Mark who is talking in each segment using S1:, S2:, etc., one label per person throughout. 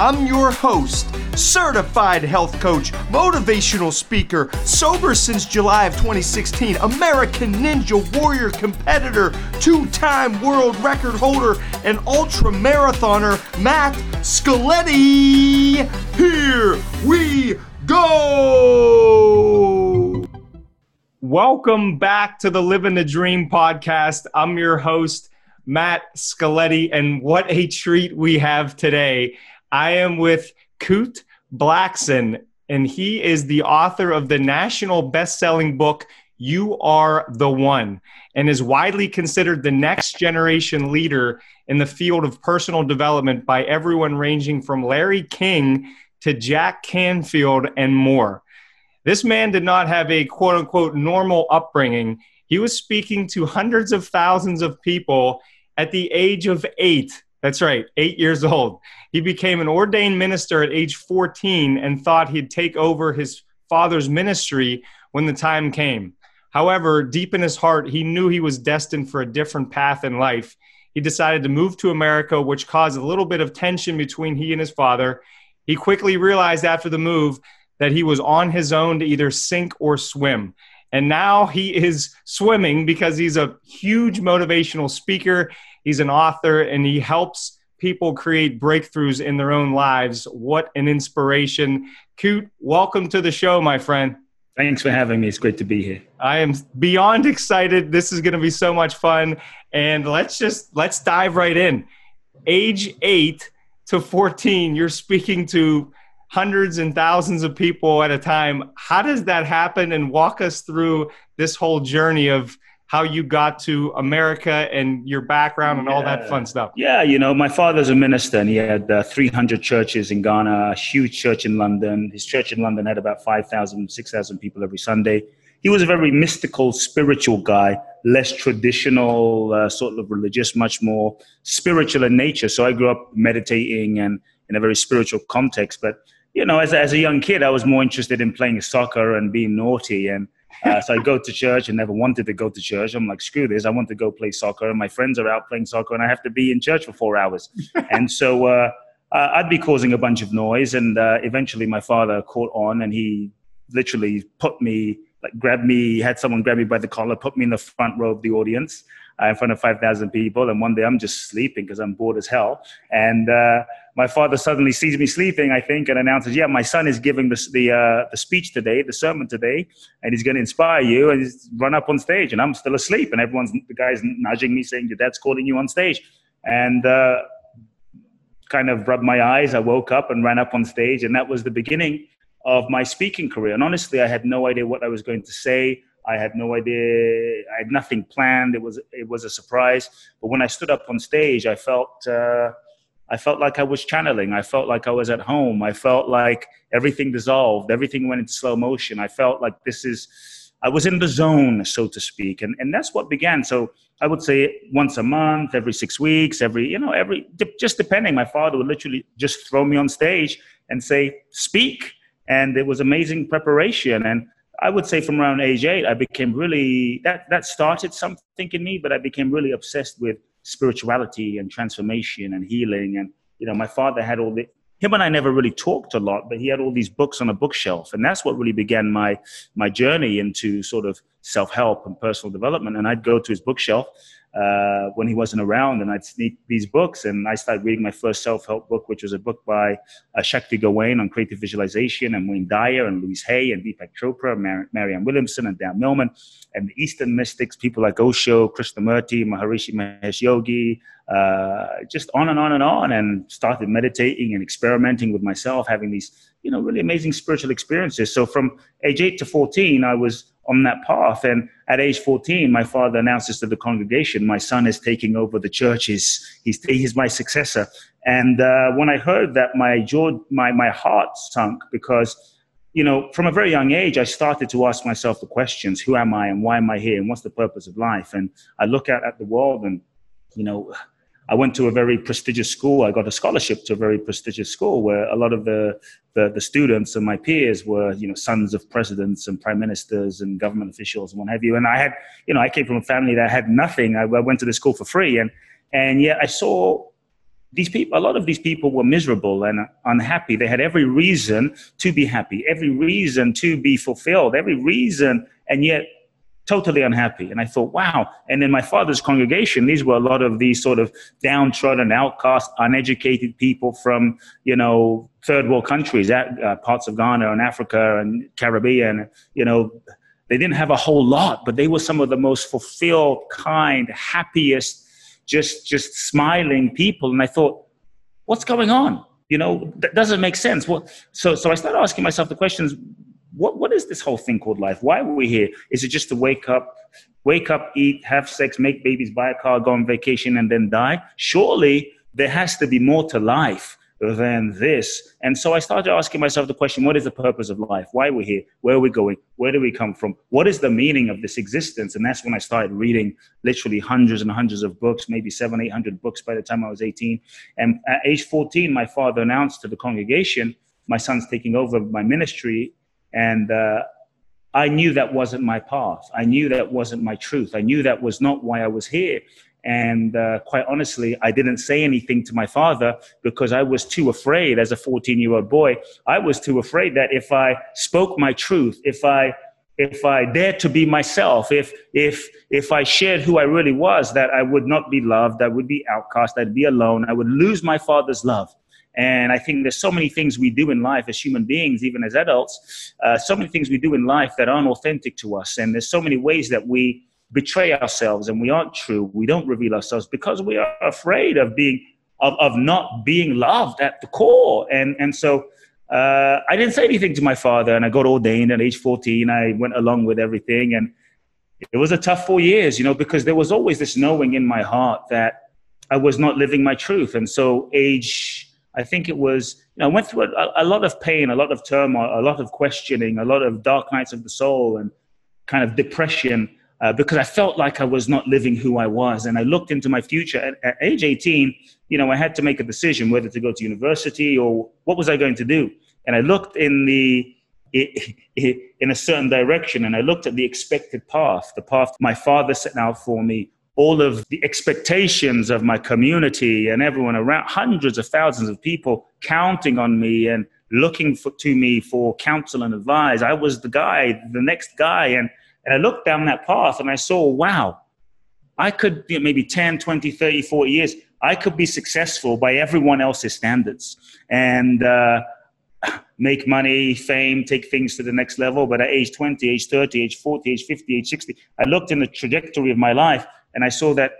S1: I'm your host, certified health coach, motivational speaker, sober since July of 2016, American Ninja Warrior competitor, two time world record holder, and ultra marathoner, Matt Scaletti. Here we go! Welcome back to the Living the Dream podcast. I'm your host, Matt Scaletti, and what a treat we have today. I am with Kute Blackson, and he is the author of the national best-selling book You Are the One, and is widely considered the next generation leader in the field of personal development by everyone ranging from Larry King to Jack Canfield and more. This man did not have a quote unquote normal upbringing. He was speaking to hundreds of thousands of people at the age of eight. That's right, eight years old. He became an ordained minister at age 14 and thought he'd take over his father's ministry when the time came. However, deep in his heart, he knew he was destined for a different path in life. He decided to move to America, which caused a little bit of tension between he and his father. He quickly realized after the move that he was on his own to either sink or swim. And now he is swimming because he's a huge motivational speaker. He's an author and he helps people create breakthroughs in their own lives. What an inspiration. Kute, welcome to the show, my friend.
S2: Thanks for having me. It's great to be here.
S1: I am beyond excited. This is going to be so much fun. And let's just let's dive right in. Age 8 to 14, you're speaking to hundreds and thousands of people at a time. How does that happen? And walk us through this whole journey of how you got to America and your background and yeah. all that fun stuff.
S2: Yeah, you know, my father's a minister and he had uh, 300 churches in Ghana, a huge church in London. His church in London had about 5,000, 6,000 people every Sunday. He was a very mystical, spiritual guy, less traditional, uh, sort of religious, much more spiritual in nature. So I grew up meditating and in a very spiritual context. But you know, as, as a young kid, I was more interested in playing soccer and being naughty. And uh, so I go to church and never wanted to go to church. I'm like, screw this. I want to go play soccer. And my friends are out playing soccer and I have to be in church for four hours. and so uh, I'd be causing a bunch of noise. And uh, eventually my father caught on and he literally put me, like grabbed me, had someone grab me by the collar, put me in the front row of the audience uh, in front of 5,000 people. And one day I'm just sleeping because I'm bored as hell. And uh, my father suddenly sees me sleeping, I think, and announces, "Yeah, my son is giving the the, uh, the speech today, the sermon today, and he's going to inspire you." And he's run up on stage, and I'm still asleep, and everyone's the guy's nudging me, saying, "Your dad's calling you on stage," and uh, kind of rubbed my eyes. I woke up and ran up on stage, and that was the beginning of my speaking career. And honestly, I had no idea what I was going to say. I had no idea. I had nothing planned. It was it was a surprise. But when I stood up on stage, I felt uh, I felt like I was channeling. I felt like I was at home. I felt like everything dissolved. Everything went into slow motion. I felt like this is. I was in the zone, so to speak, and and that's what began. So I would say once a month, every six weeks, every you know every just depending. My father would literally just throw me on stage and say, "Speak," and it was amazing preparation and I would say from around age eight, I became really that that started something in me, but I became really obsessed with spirituality and transformation and healing. And you know, my father had all the him and I never really talked a lot, but he had all these books on a bookshelf, and that's what really began my my journey into sort of self help and personal development. And I'd go to his bookshelf uh, when he wasn't around, and I'd sneak these books, and I started reading my first self-help book, which was a book by uh, Shakti Gawain on creative visualization, and Wayne Dyer, and Louise Hay, and Deepak Chopra, Mar- Marianne Williamson, and Dan Millman, and the Eastern mystics, people like Osho, Krishnamurti, Maharishi Mahesh Yogi, uh, just on and on and on, and started meditating and experimenting with myself, having these, you know, really amazing spiritual experiences. So from age eight to 14, I was on that path. And at age 14, my father announces to the congregation, my son is taking over the church. He's, he's, he's my successor. And uh, when I heard that, my, jaw, my, my heart sunk because, you know, from a very young age, I started to ask myself the questions, who am I and why am I here and what's the purpose of life? And I look out at the world and, you know, I went to a very prestigious school. I got a scholarship to a very prestigious school where a lot of the, the, the, students and my peers were, you know, sons of presidents and prime ministers and government officials and what have you. And I had, you know, I came from a family that had nothing. I, I went to the school for free. And, and yet I saw these people, a lot of these people were miserable and unhappy. They had every reason to be happy, every reason to be fulfilled, every reason, and yet totally unhappy. And I thought, wow. And in my father's congregation, these were a lot of these sort of downtrodden, outcast, uneducated people from, you know, third world countries, uh, parts of Ghana and Africa and Caribbean. You know, they didn't have a whole lot, but they were some of the most fulfilled, kind, happiest, just just smiling people. And I thought, what's going on? You know, that doesn't make sense. Well, so so I started asking myself the questions what, what is this whole thing called life? Why are we here? Is it just to wake up, wake up, eat, have sex, make babies, buy a car, go on vacation, and then die? Surely there has to be more to life than this. And so I started asking myself the question what is the purpose of life? Why are we here? Where are we going? Where do we come from? What is the meaning of this existence? And that's when I started reading literally hundreds and hundreds of books, maybe seven, 800 books by the time I was 18. And at age 14, my father announced to the congregation, my son's taking over my ministry and uh, I knew that wasn't my path. I knew that wasn't my truth. I knew that was not why I was here. And uh, quite honestly, I didn't say anything to my father because I was too afraid as a 14 year old boy. I was too afraid that if I spoke my truth, if I if I dared to be myself, if if if I shared who I really was, that I would not be loved, I would be outcast, I'd be alone, I would lose my father's love. And I think there's so many things we do in life as human beings, even as adults, uh, so many things we do in life that aren't authentic to us. And there's so many ways that we betray ourselves and we aren't true. We don't reveal ourselves because we are afraid of being, of, of not being loved at the core. And, and so uh, I didn't say anything to my father and I got ordained at age 14. I went along with everything. And it was a tough four years, you know, because there was always this knowing in my heart that I was not living my truth. And so age I think it was, you know, I went through a, a, lot of pain, a lot of turmoil, a lot of questioning, a lot of dark nights of the soul and kind of depression uh, because I felt like I was not living who I was. And I looked into my future. At, at, age 18, you know, I had to make a decision whether to go to university or what was I going to do. And I looked in the, in a certain direction and I looked at the expected path, the path my father set out for me all of the expectations of my community and everyone around, hundreds of thousands of people counting on me and looking for, to me for counsel and advice. I was the guy, the next guy. And, and I looked down that path and I saw, wow, I could, you know, maybe 10, 20, 30, 40 years, I could be successful by everyone else's standards and uh, make money, fame, take things to the next level. But at age 20, age 30, age 40, age 50, age 60, I looked in the trajectory of my life and I saw that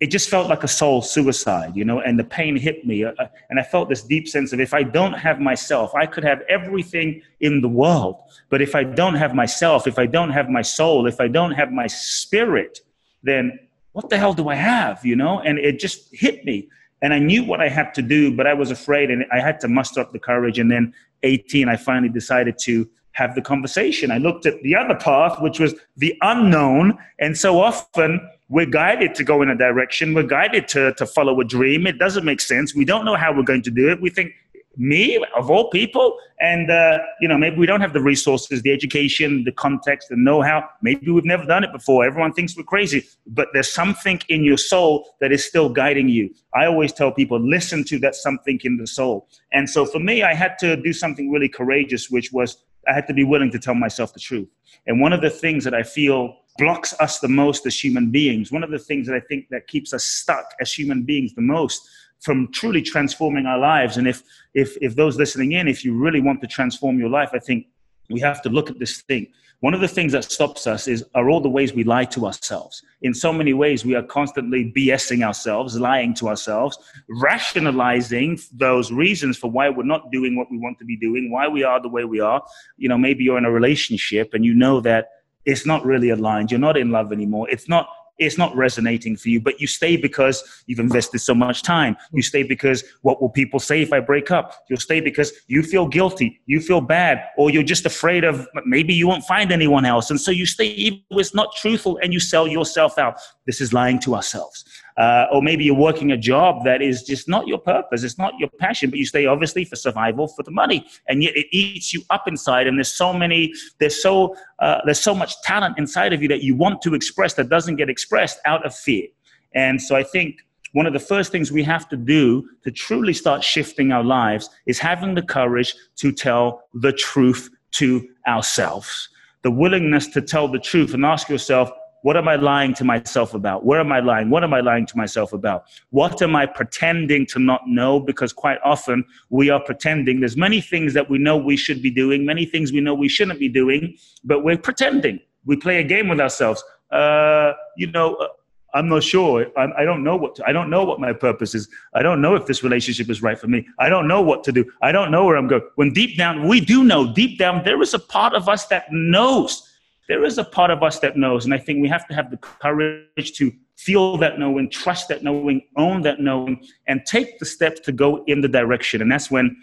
S2: it just felt like a soul suicide, you know, and the pain hit me. Uh, uh, and I felt this deep sense of if I don't have myself, I could have everything in the world. But if I don't have myself, if I don't have my soul, if I don't have my spirit, then what the hell do I have, you know? And it just hit me. And I knew what I had to do, but I was afraid and I had to muster up the courage. And then 18, I finally decided to have the conversation. I looked at the other path, which was the unknown. And so often we're guided to go in a direction, we're guided to, to follow a dream. It doesn't make sense. We don't know how we're going to do it. We think, me of all people and uh, you know maybe we don't have the resources the education the context the know-how maybe we've never done it before everyone thinks we're crazy but there's something in your soul that is still guiding you i always tell people listen to that something in the soul and so for me i had to do something really courageous which was I had to be willing to tell myself the truth. And one of the things that I feel blocks us the most as human beings, one of the things that I think that keeps us stuck as human beings the most from truly transforming our lives. And if if if those listening in, if you really want to transform your life, I think we have to look at this thing. One of the things that stops us is are all the ways we lie to ourselves. In so many ways, we are constantly BSing ourselves, lying to ourselves, rationalizing those reasons for why we're not doing what we want to be doing, why we are the way we are. You know, maybe you're in a relationship and you know that it's not really aligned. You're not in love anymore. It's not it's not resonating for you, but you stay because you've invested so much time. You stay because what will people say if I break up? You'll stay because you feel guilty, you feel bad, or you're just afraid of maybe you won't find anyone else. And so you stay even it's not truthful and you sell yourself out. This is lying to ourselves. Uh, or maybe you're working a job that is just not your purpose, it's not your passion, but you stay obviously for survival, for the money, and yet it eats you up inside. And there's so many, there's so uh, there's so much talent inside of you that you want to express that doesn't get expressed out of fear. And so I think one of the first things we have to do to truly start shifting our lives is having the courage to tell the truth to ourselves. The willingness to tell the truth and ask yourself, what am I lying to myself about? Where am I lying? What am I lying to myself about? What am I pretending to not know? Because quite often we are pretending. There's many things that we know we should be doing, many things we know we shouldn't be doing, but we're pretending. We play a game with ourselves. Uh, you know, uh, I'm not sure. I'm, I, don't know what to, I don't know what my purpose is. I don't know if this relationship is right for me. I don't know what to do. I don't know where I'm going. When deep down, we do know. Deep down, there is a part of us that knows. There is a part of us that knows, and I think we have to have the courage to feel that knowing, trust that knowing, own that knowing, and take the steps to go in the direction. And that's when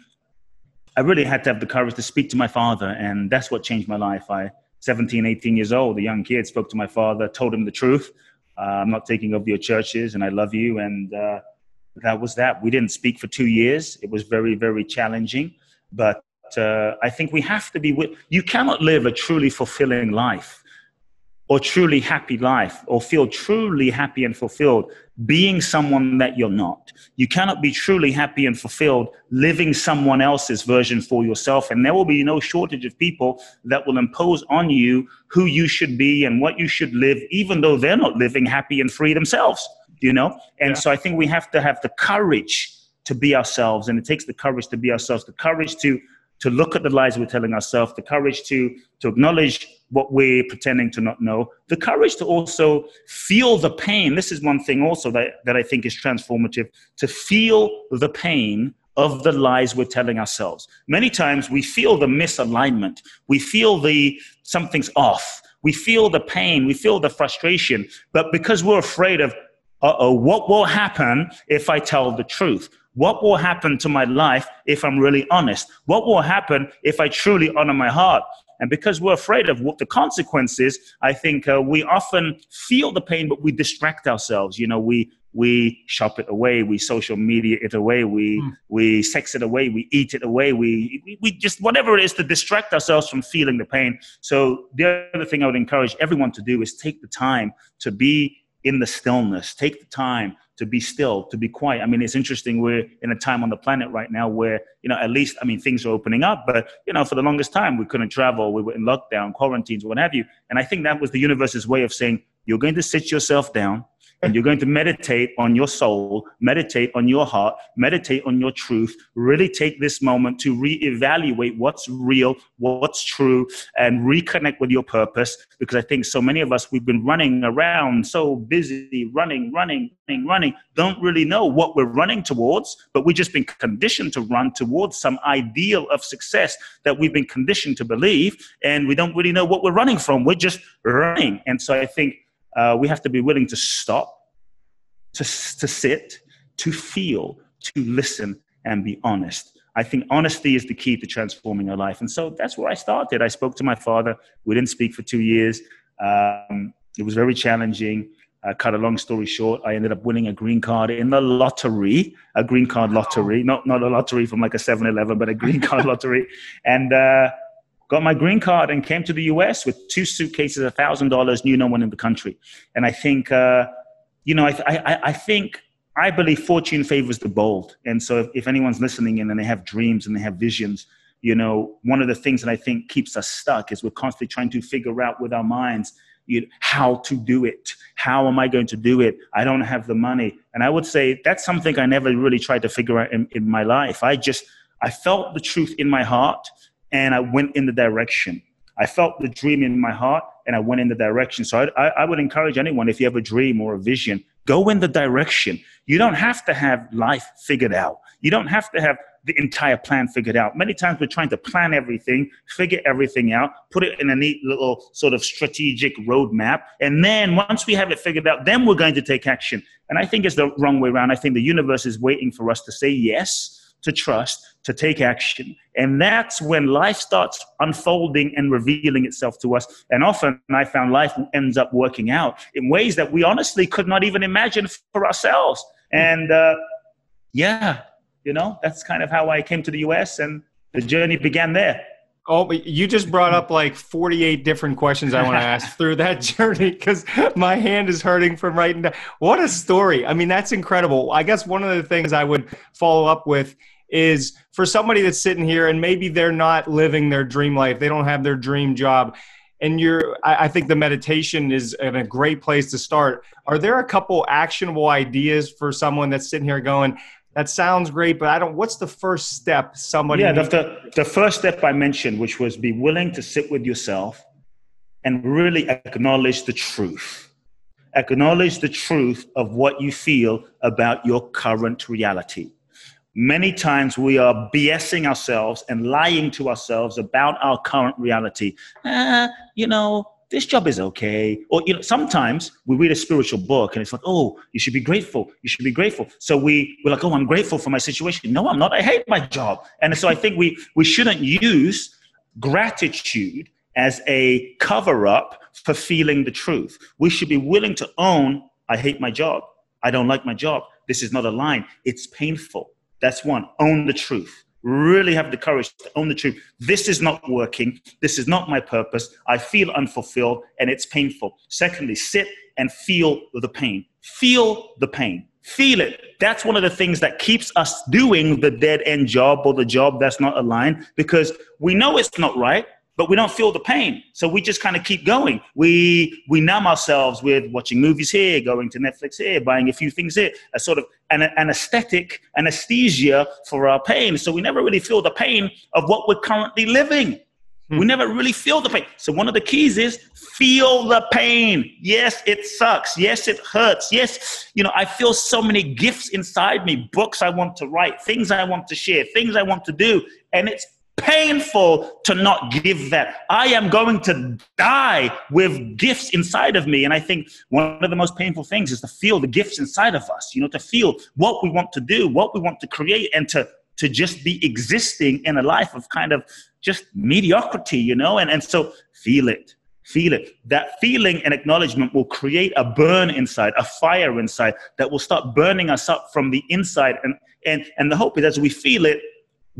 S2: I really had to have the courage to speak to my father, and that's what changed my life. I 17, 18 years old, a young kid, spoke to my father, told him the truth uh, I'm not taking over your churches, and I love you. And uh, that was that. We didn't speak for two years. It was very, very challenging. But uh, I think we have to be. With, you cannot live a truly fulfilling life or truly happy life or feel truly happy and fulfilled being someone that you're not. You cannot be truly happy and fulfilled living someone else's version for yourself. And there will be no shortage of people that will impose on you who you should be and what you should live, even though they're not living happy and free themselves, you know? And yeah. so I think we have to have the courage to be ourselves. And it takes the courage to be ourselves, the courage to to look at the lies we're telling ourselves, the courage to, to acknowledge what we're pretending to not know, the courage to also feel the pain. This is one thing also that, that I think is transformative to feel the pain of the lies we're telling ourselves. Many times we feel the misalignment, we feel the something's off, we feel the pain, we feel the frustration, but because we're afraid of, uh oh, what will happen if I tell the truth? What will happen to my life if I'm really honest? What will happen if I truly honor my heart? And because we're afraid of what the consequences, I think uh, we often feel the pain, but we distract ourselves. You know, we we shop it away, we social media it away, we mm. we sex it away, we eat it away, we, we we just whatever it is to distract ourselves from feeling the pain. So the other thing I would encourage everyone to do is take the time to be in the stillness. Take the time to be still, to be quiet. I mean, it's interesting. We're in a time on the planet right now where, you know, at least, I mean, things are opening up, but, you know, for the longest time, we couldn't travel. We were in lockdown, quarantines, what have you. And I think that was the universe's way of saying, you're going to sit yourself down and you're going to meditate on your soul, meditate on your heart, meditate on your truth, really take this moment to reevaluate what's real, what's true, and reconnect with your purpose. Because I think so many of us, we've been running around so busy, running, running, running, running, don't really know what we're running towards, but we've just been conditioned to run towards some ideal of success that we've been conditioned to believe, and we don't really know what we're running from. We're just running. And so I think uh, we have to be willing to stop, to, to sit, to feel, to listen, and be honest. I think honesty is the key to transforming your life. And so that's where I started. I spoke to my father. We didn't speak for two years. Um, it was very challenging. Uh, cut a long story short, I ended up winning a green card in the lottery, a green card lottery, not, not a lottery from like a 7 Eleven, but a green card lottery. And uh, got my green card and came to the US with two suitcases, a thousand dollars, knew no one in the country. And I think, uh, you know, I, I, I think, I believe fortune favors the bold. And so if, if anyone's listening in and they have dreams and they have visions, you know, one of the things that I think keeps us stuck is we're constantly trying to figure out with our minds you know, how to do it. How am I going to do it? I don't have the money. And I would say that's something I never really tried to figure out in, in my life. I just, I felt the truth in my heart and I went in the direction. I felt the dream in my heart and I went in the direction. So I, I, I, would encourage anyone, if you have a dream or a vision, go in the direction. You don't have to have life figured out. You don't have to have the entire plan figured out. Many times we're trying to plan everything, figure everything out, put it in a neat little sort of strategic roadmap. And then once we have it figured out, then we're going to take action. And I think it's the wrong way around. I think the universe is waiting for us to say yes to trust, to take action. And that's when life starts unfolding and revealing itself to us. And often I found life ends up working out in ways that we honestly could not even imagine for ourselves. And uh, yeah, you know, that's kind of how I came to the US and the journey began there.
S1: Oh, you just brought up like 48 different questions I want to ask through that journey because my hand is hurting from writing down. What a story. I mean, that's incredible. I guess one of the things I would follow up with is for somebody that's sitting here and maybe they're not living their dream life, they don't have their dream job. And you're, I think the meditation is a great place to start. Are there a couple actionable ideas for someone that's sitting here going, that sounds great, but I don't. What's the first step somebody?
S2: Yeah, the, the, the first step I mentioned, which was be willing to sit with yourself and really acknowledge the truth. Acknowledge the truth of what you feel about your current reality. Many times we are BSing ourselves and lying to ourselves about our current reality. Ah, you know, this job is okay. Or you know, sometimes we read a spiritual book and it's like, oh, you should be grateful. You should be grateful. So we we're like, oh, I'm grateful for my situation. No, I'm not. I hate my job. And so I think we we shouldn't use gratitude as a cover up for feeling the truth. We should be willing to own, I hate my job. I don't like my job. This is not a line. It's painful. That's one. Own the truth really have the courage to own the truth. This is not working. This is not my purpose. I feel unfulfilled and it's painful. Secondly, sit and feel the pain. Feel the pain. Feel it. That's one of the things that keeps us doing the dead end job or the job that's not aligned because we know it's not right but we don't feel the pain. So we just kind of keep going. We we numb ourselves with watching movies here, going to Netflix here, buying a few things here, a sort of an anesthetic anesthesia for our pain. So we never really feel the pain of what we're currently living. Hmm. We never really feel the pain. So one of the keys is feel the pain. Yes, it sucks. Yes, it hurts. Yes, you know, I feel so many gifts inside me, books I want to write, things I want to share, things I want to do, and it's painful to not give that. I am going to die with gifts inside of me. And I think one of the most painful things is to feel the gifts inside of us, you know, to feel what we want to do, what we want to create, and to, to just be existing in a life of kind of just mediocrity, you know? And, and so feel it. Feel it. That feeling and acknowledgement will create a burn inside, a fire inside that will start burning us up from the inside. And, and, and the hope is as we feel it,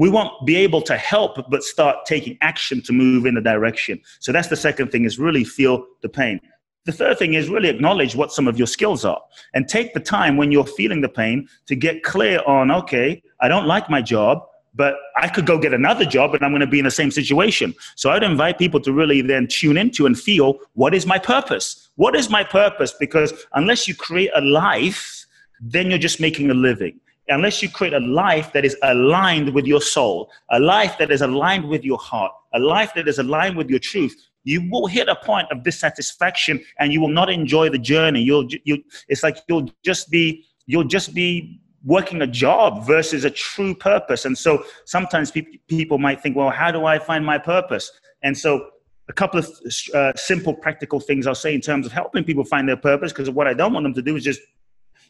S2: we won't be able to help but start taking action to move in a direction. So that's the second thing is really feel the pain. The third thing is really acknowledge what some of your skills are and take the time when you're feeling the pain to get clear on, okay, I don't like my job, but I could go get another job and I'm going to be in the same situation. So I'd invite people to really then tune into and feel what is my purpose? What is my purpose? Because unless you create a life, then you're just making a living unless you create a life that is aligned with your soul, a life that is aligned with your heart, a life that is aligned with your truth, you will hit a point of dissatisfaction and you will not enjoy the journey. You'll, you, it's like you'll just be, you'll just be working a job versus a true purpose. And so sometimes pe- people might think, well, how do I find my purpose? And so a couple of uh, simple practical things I'll say in terms of helping people find their purpose, because what I don't want them to do is just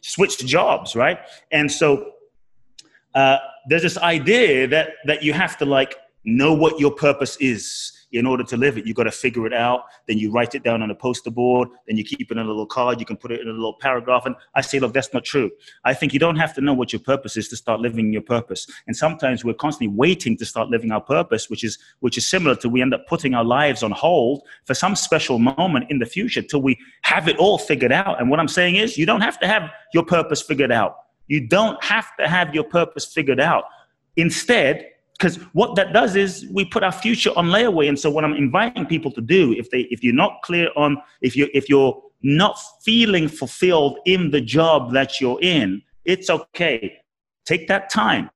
S2: switch jobs, right? And so uh, there's this idea that that you have to like know what your purpose is in order to live it. You got to figure it out. Then you write it down on a poster board. Then you keep it in a little card. You can put it in a little paragraph. And I say, look, that's not true. I think you don't have to know what your purpose is to start living your purpose. And sometimes we're constantly waiting to start living our purpose, which is which is similar to we end up putting our lives on hold for some special moment in the future till we have it all figured out. And what I'm saying is, you don't have to have your purpose figured out. You don't have to have your purpose figured out. Instead, because what that does is we put our future on layaway. And so what i'm inviting people to do if they if you're not clear on if you if you're not feeling fulfilled in the job that you're in it's okay. Take that time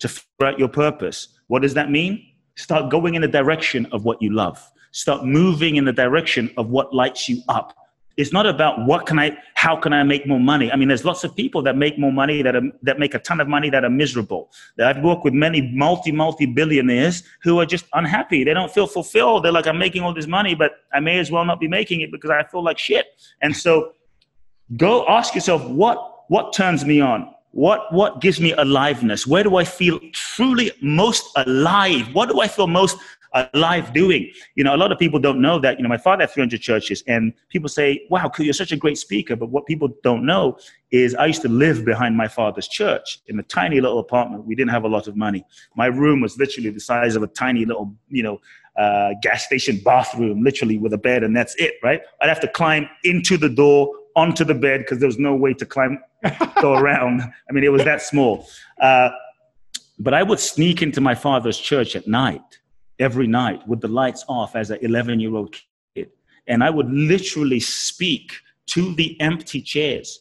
S2: to figure out your purpose. What does that mean? Start going in the direction of what you love. Start moving in the direction of what lights you up it's not about what can I, how can I make more money? I mean, there's lots of people that make more money that are, that make a ton of money that are miserable. I've worked with many multi, multi billionaires who are just unhappy. They don't feel fulfilled. They're like, I'm making all this money, but I may as well not be making it because I feel like shit. And so go ask yourself, what, what turns me on? what what gives me aliveness where do i feel truly most alive what do i feel most alive doing. You know a lot of people don't know that you know my father had 300 churches and people say wow you're such a great speaker but what people don't know is i used to live behind my father's church in a tiny little apartment. We didn't have a lot of money. My room was literally the size of a tiny little you know uh, gas station bathroom literally with a bed and that's it right? I'd have to climb into the door onto the bed because there was no way to climb go around. I mean, it was that small. Uh, but I would sneak into my father's church at night, every night, with the lights off as an 11 year old kid. And I would literally speak to the empty chairs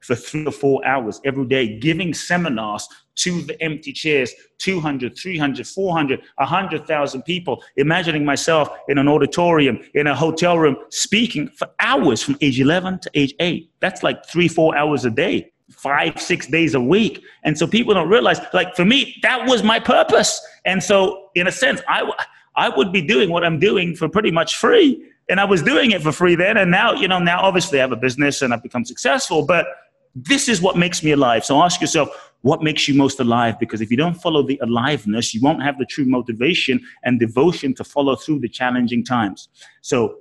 S2: for three or four hours every day, giving seminars to the empty chairs 200 300 400 100000 people imagining myself in an auditorium in a hotel room speaking for hours from age 11 to age 8 that's like three four hours a day five six days a week. And so people don't realize like for me that was my purpose. And so in a sense i i would be doing what i'm doing for pretty much free. And i was doing it for free then. And now you know now obviously i have a business and i've become successful but this is what makes me alive. So ask yourself what makes you most alive? Because if you don't follow the aliveness you won't have the true motivation and devotion to follow through the challenging times. So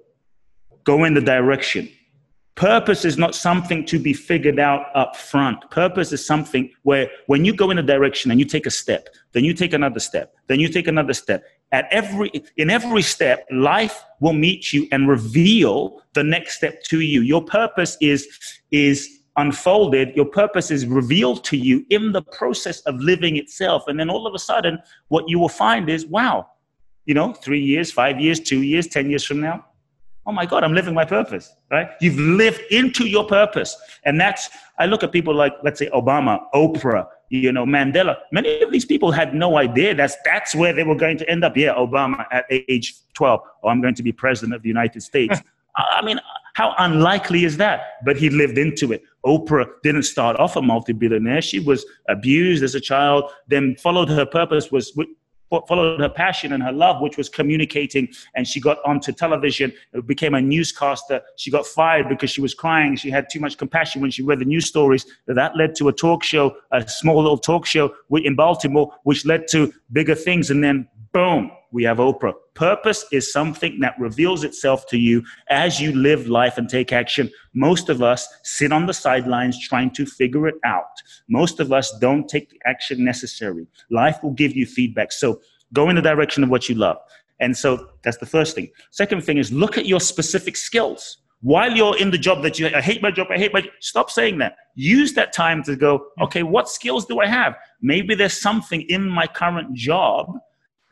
S2: go in the direction purpose is not something to be figured out up front. Purpose is something where when you go in a direction and you take a step then you take another step then you take another step. At every in every step life will meet you and reveal the next step to you. Your purpose is is unfolded, your purpose is revealed to you in the process of living itself. And then all of a sudden, what you will find is, wow, you know, three years, five years, two years, 10 years from now, oh my God, I'm living my purpose, right? You've lived into your purpose. And that's, I look at people like, let's say, Obama, Oprah, you know, Mandela. Many of these people had no idea that's, that's where they were going to end up. Yeah, Obama at age 12, oh, I'm going to be president of the United States. I mean, how unlikely is that? But he lived into it. Oprah didn't start off a multi-billionaire. She was abused as a child, then followed her purpose, was followed her passion and her love, which was communicating. And she got onto television, became a newscaster. She got fired because she was crying. She had too much compassion when she read the news stories. That led to a talk show, a small little talk show in Baltimore, which led to bigger things. And then boom, we have Oprah. Purpose is something that reveals itself to you as you live life and take action. Most of us sit on the sidelines trying to figure it out. Most of us don't take the action necessary. Life will give you feedback. So go in the direction of what you love. And so that's the first thing. Second thing is look at your specific skills. While you're in the job that you I hate my job, I hate my job, stop saying that. Use that time to go, okay, what skills do I have? Maybe there's something in my current job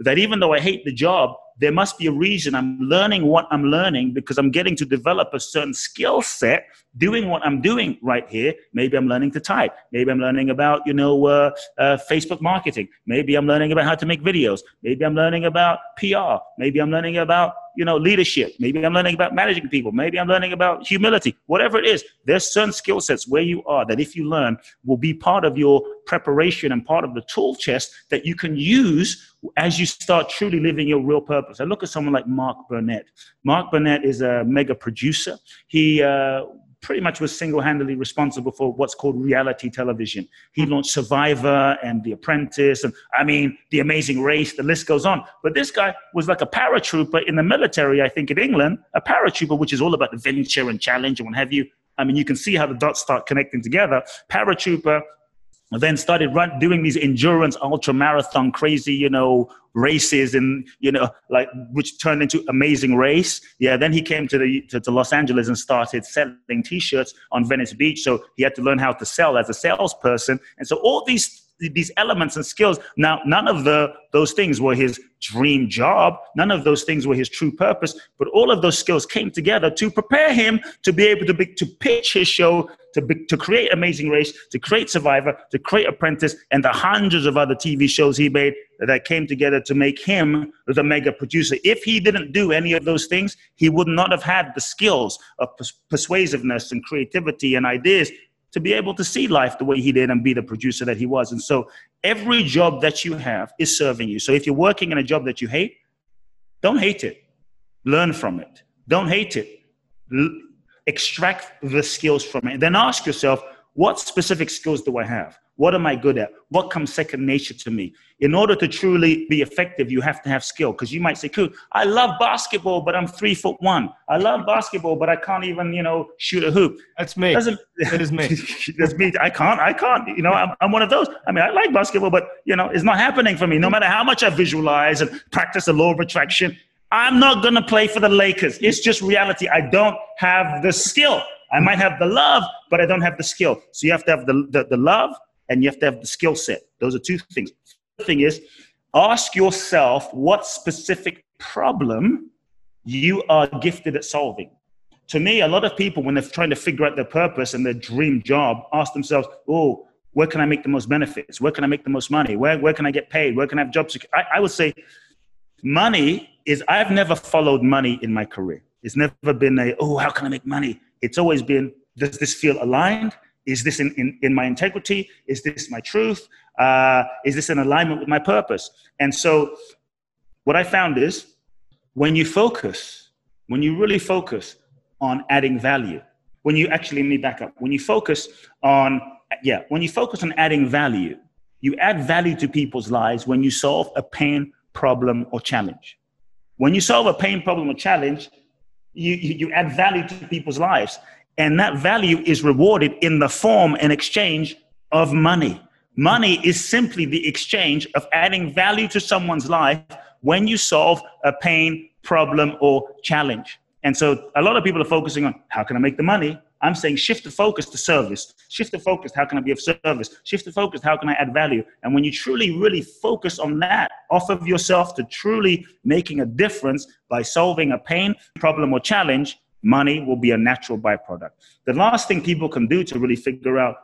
S2: that even though I hate the job, there must be a reason I'm learning what I'm learning because I'm getting to develop a certain skill set doing what I'm doing right here. Maybe I'm learning to type. Maybe I'm learning about, you know, uh, uh, Facebook marketing. Maybe I'm learning about how to make videos. Maybe I'm learning about PR. Maybe I'm learning about you know, leadership. Maybe I'm learning about managing people. Maybe I'm learning about humility. Whatever it is, there's certain skill sets where you are that if you learn will be part of your preparation and part of the tool chest that you can use as you start truly living your real purpose. I look at someone like Mark Burnett. Mark Burnett is a mega producer. He uh, pretty much was single-handedly responsible for what's called reality television. He launched Survivor and The Apprentice, and I mean, The Amazing Race. The list goes on. But this guy was like a paratrooper in the military, I think, in England. A paratrooper, which is all about adventure and challenge and what have you. I mean, you can see how the dots start connecting together. Paratrooper, then started run, doing these endurance ultra marathon crazy you know races and you know like which turned into amazing race. Yeah then he came to the to, to, los angeles and started selling t-shirts on venice beach. So he had to learn how to sell as a salesperson. And so all these these elements and skills. Now, none of the those things were his dream job. None of those things were his true purpose. But all of those skills came together to prepare him to be able to be, to pitch his show, to be, to create Amazing Race, to create Survivor, to create Apprentice, and the hundreds of other TV shows he made that came together to make him the mega producer. If he didn't do any of those things, he would not have had the skills of persuasiveness and creativity and ideas to be able to see life the way he did and be the producer that he was. And so every job that you have is serving you. So if you're working in a job that you hate, don't hate it. Learn from it. Don't hate it. L- extract the skills from it. Then ask yourself, what specific skills do I have? What am I good at? What comes second nature to me? In order to truly be effective, you have to have skill. Because you might say, cool, I love basketball, but I'm three foot one. I love basketball, but I can't even, you know, shoot a hoop.
S1: That's me. Doesn't, that is me.
S2: That's me. I can't. I can't. You know, I'm, I'm one of those. I mean, I like basketball, but, you know, it's not happening for me. No matter how much I visualize and practice the law of attraction, I'm not going to play for the Lakers. It's just reality. I don't have the skill. I might have the love, but I don't have the skill. So you have to have the, the, the love and you have to have the skill set. Those are two things. The thing is, ask yourself what specific problem you are gifted at solving. To me, a lot of people, when they're trying to figure out their purpose and their dream job, ask themselves, oh, where can I make the most benefits? Where can I make the most money? Where, where can I get paid? Where can I have jobs? I, I would say money is, I've never followed money in my career. It's never been a, oh, how can I make money? It's always been, does this feel aligned? Is this in, in, in my integrity? Is this my truth? Uh, is this in alignment with my purpose? And so, what I found is when you focus, when you really focus on adding value, when you actually, let me back up, when you focus on, yeah, when you focus on adding value, you add value to people's lives when you solve a pain, problem, or challenge. When you solve a pain, problem, or challenge, you, you add value to people's lives. And that value is rewarded in the form and exchange of money. Money is simply the exchange of adding value to someone's life when you solve a pain, problem, or challenge. And so a lot of people are focusing on how can I make the money? I'm saying shift the focus to service. Shift the focus, how can I be of service? Shift the focus, how can I add value? And when you truly, really focus on that, off of yourself to truly making a difference by solving a pain, problem, or challenge, money will be a natural byproduct. The last thing people can do to really figure out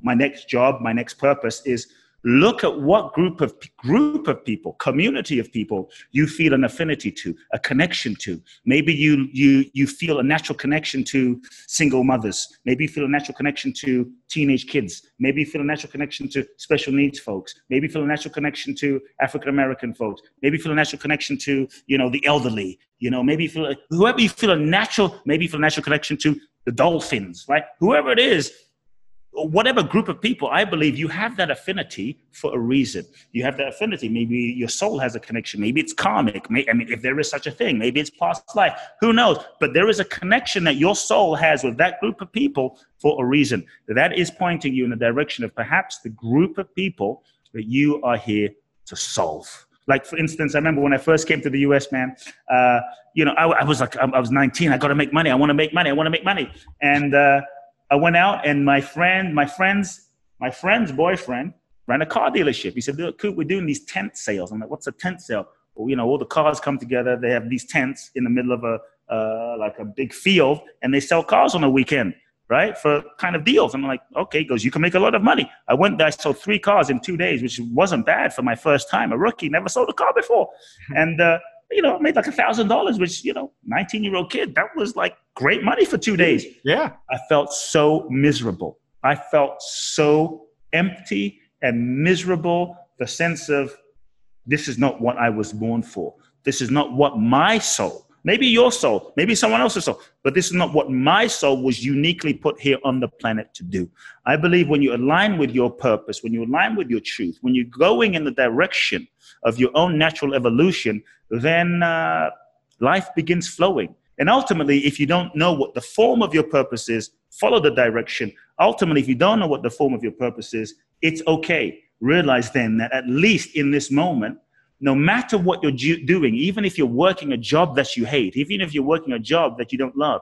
S2: my next job, my next purpose is look at what group of group of people community of people you feel an affinity to a connection to. Maybe you you you feel a natural connection to single mothers. Maybe you feel a natural connection to teenage kids. Maybe you feel a natural connection to special needs folks. Maybe you feel a natural connection to african american folks. Maybe you feel a natural connection to you know the elderly. You know maybe you feel whoever you feel a natural maybe you feel a natural connection to the dolphins right? Whoever it is whatever group of people, I believe you have that affinity for a reason. You have that affinity. Maybe your soul has a connection. Maybe it's karmic. I mean, if there is such a thing, maybe it's past life. Who knows? But there is a connection that your soul has with that group of people for a reason. That is pointing you in the direction of perhaps the group of people that you are here to solve. Like for instance, I remember when I first came to the U.S., man. Uh, you know, I, I, was like, I was 19. I got to make money. I want to make money. I want to make money. And uh, I went out and my friend, my friend's, my friend's boyfriend ran a car dealership. He said, Coop, we're doing these tent sales. I'm like, what's a tent sale? Well, you know, all the cars come together. They have these tents in the middle of a, uh, like a big field and they sell cars on the weekend, right? For kind of deals. I'm like, okay, he goes, you can make a lot of money. I went there, I sold three cars in two days, which wasn't bad for my first time. A rookie, never sold a car before. and, uh, you know, made like a thousand dollars, which, you know, 19 year old kid, that was like great money for two days.
S1: Yeah.
S2: I felt so miserable. I felt so empty and miserable. The sense of this is not what I was born for. This is not what my soul, maybe your soul, maybe someone else's soul, but this is not what my soul was uniquely put here on the planet to do. I believe when you align with your purpose, when you align with your truth, when you're going in the direction of your own natural evolution, then uh, life begins flowing. And ultimately, if you don't know what the form of your purpose is, follow the direction. Ultimately, if you don't know what the form of your purpose is, it's okay. Realize then that at least in this moment, no matter what you're doing, even if you're working a job that you hate, even if you're working a job that you don't love,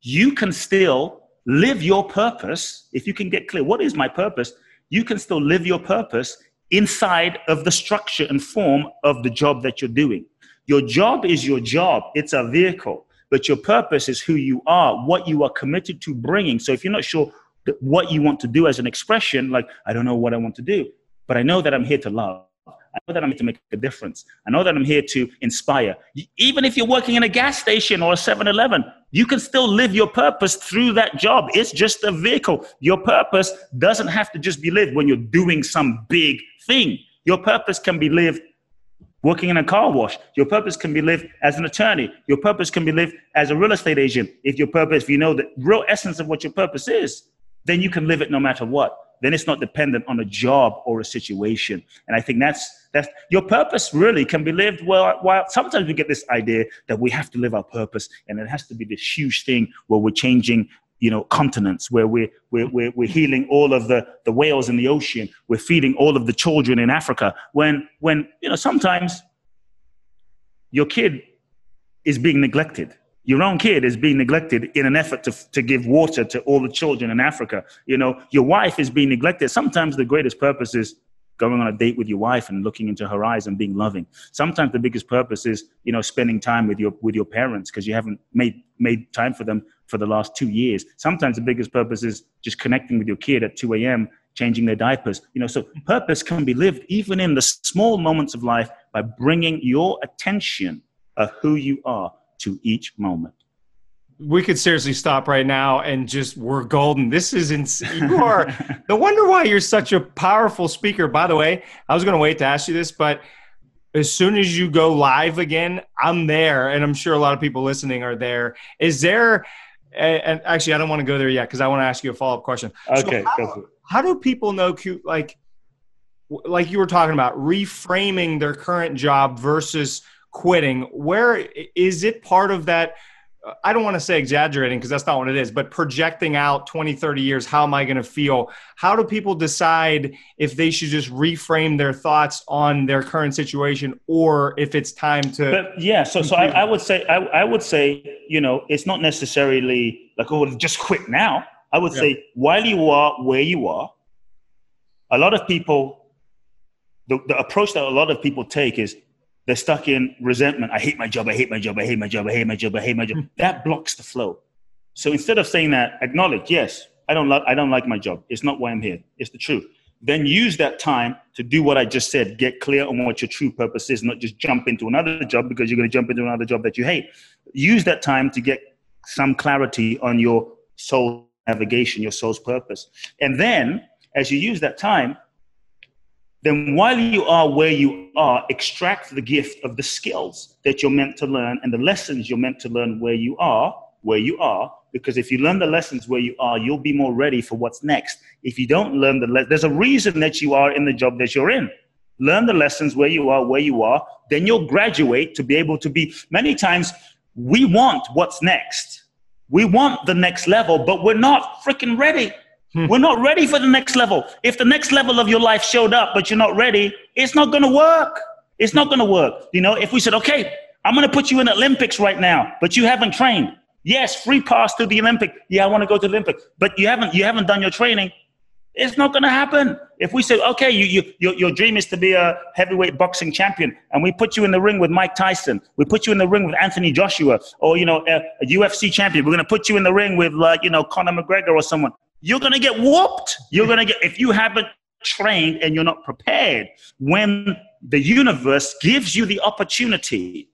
S2: you can still live your purpose. If you can get clear, what is my purpose? You can still live your purpose inside of the structure and form of the job that you're doing. Your job is your job, it's a vehicle, but your purpose is who you are, what you are committed to bringing. So if you're not sure what you want to do as an expression, like, I don't know what I want to do, but I know that I'm here to love. I know that I'm here to make a difference. I know that I'm here to inspire. Even if you're working in a gas station or a 7 Eleven, you can still live your purpose through that job. It's just a vehicle. Your purpose doesn't have to just be lived when you're doing some big thing. Your purpose can be lived working in a car wash. Your purpose can be lived as an attorney. Your purpose can be lived as a real estate agent. If your purpose, if you know the real essence of what your purpose is, then you can live it no matter what. Then it's not dependent on a job or a situation. And I think that's that's your purpose really can be lived well. While sometimes we get this idea that we have to live our purpose, and it has to be this huge thing where we're changing you know continents where we're, we're, we're, we're healing all of the, the whales in the ocean we're feeding all of the children in africa when when you know sometimes your kid is being neglected your own kid is being neglected in an effort to, to give water to all the children in africa you know your wife is being neglected sometimes the greatest purpose is going on a date with your wife and looking into her eyes and being loving sometimes the biggest purpose is you know spending time with your with your parents because you haven't made made time for them for the last two years. Sometimes the biggest purpose is just connecting with your kid at 2 a.m., changing their diapers. You know, so purpose can be lived even in the small moments of life by bringing your attention of who you are to each moment.
S1: We could seriously stop right now and just we're golden. This is insane. You are no wonder why you're such a powerful speaker. By the way, I was going to wait to ask you this, but as soon as you go live again, I'm there, and I'm sure a lot of people listening are there. Is there and, actually, I don't want to go there yet because I want to ask you a follow up question.
S2: Okay,
S1: so how, how, do people know, like, like you were talking about, reframing their current job versus quitting? Where is it part of that? Uh, I don't want to say exaggerating because that's not what it is, but projecting out 20, 30 years, how am I going to feel? How do people decide if they should just reframe their thoughts on their current situation or if it's time to?
S2: But yeah, so, so I, I would say, I, I, would say, you know, it's not necessarily like, oh, just quit now. I would yeah. say while you are where you are, a lot of people, the, the approach that a lot of people take is they're stuck in resentment. I hate my job. I hate my job. I hate my job. I hate my job. I hate my job. Hmm. That blocks the flow. So instead of saying that, acknowledge, yes, I don't like, I don't like my job. It's not why I'm here. It's the truth. Then use that time to do what I just said. Get clear on what your true purpose is, not just jump into another job because you're going to jump into another job that you hate. Use that time to get some clarity on your soul navigation, your soul's purpose. And then as you use that time, then while you are where you are, extract the gift of the skills that you're meant to learn and the lessons you're meant to learn where you are, where you are. Because if you learn the lessons where you are, you'll be more ready for what's next. If you don't learn the le- there's a reason that you are in the job that you're in. Learn the lessons where you are, where you are, then you'll graduate to be able to be. Many times we want what's next. We want the next level, but we're not freaking ready. Hmm. We're not ready for the next level. If the next level of your life showed up, but you're not ready, it's not going to work. It's not going to work. You know, if we said, okay, I'm going to put you in Olympics right now, but you haven't trained. Yes, free pass to the Olympic. Yeah, I want to go to the Olympic, but you haven't, you haven't done your training. It's not going to happen. If we said, okay, you, you, your, your dream is to be a heavyweight boxing champion, and we put you in the ring with Mike Tyson, we put you in the ring with Anthony Joshua, or you know, a, a UFC champion, we're going to put you in the ring with like you know Conor McGregor or someone you're going to get whooped. You're going to get, if you haven't trained and you're not prepared, when the universe gives you the opportunity,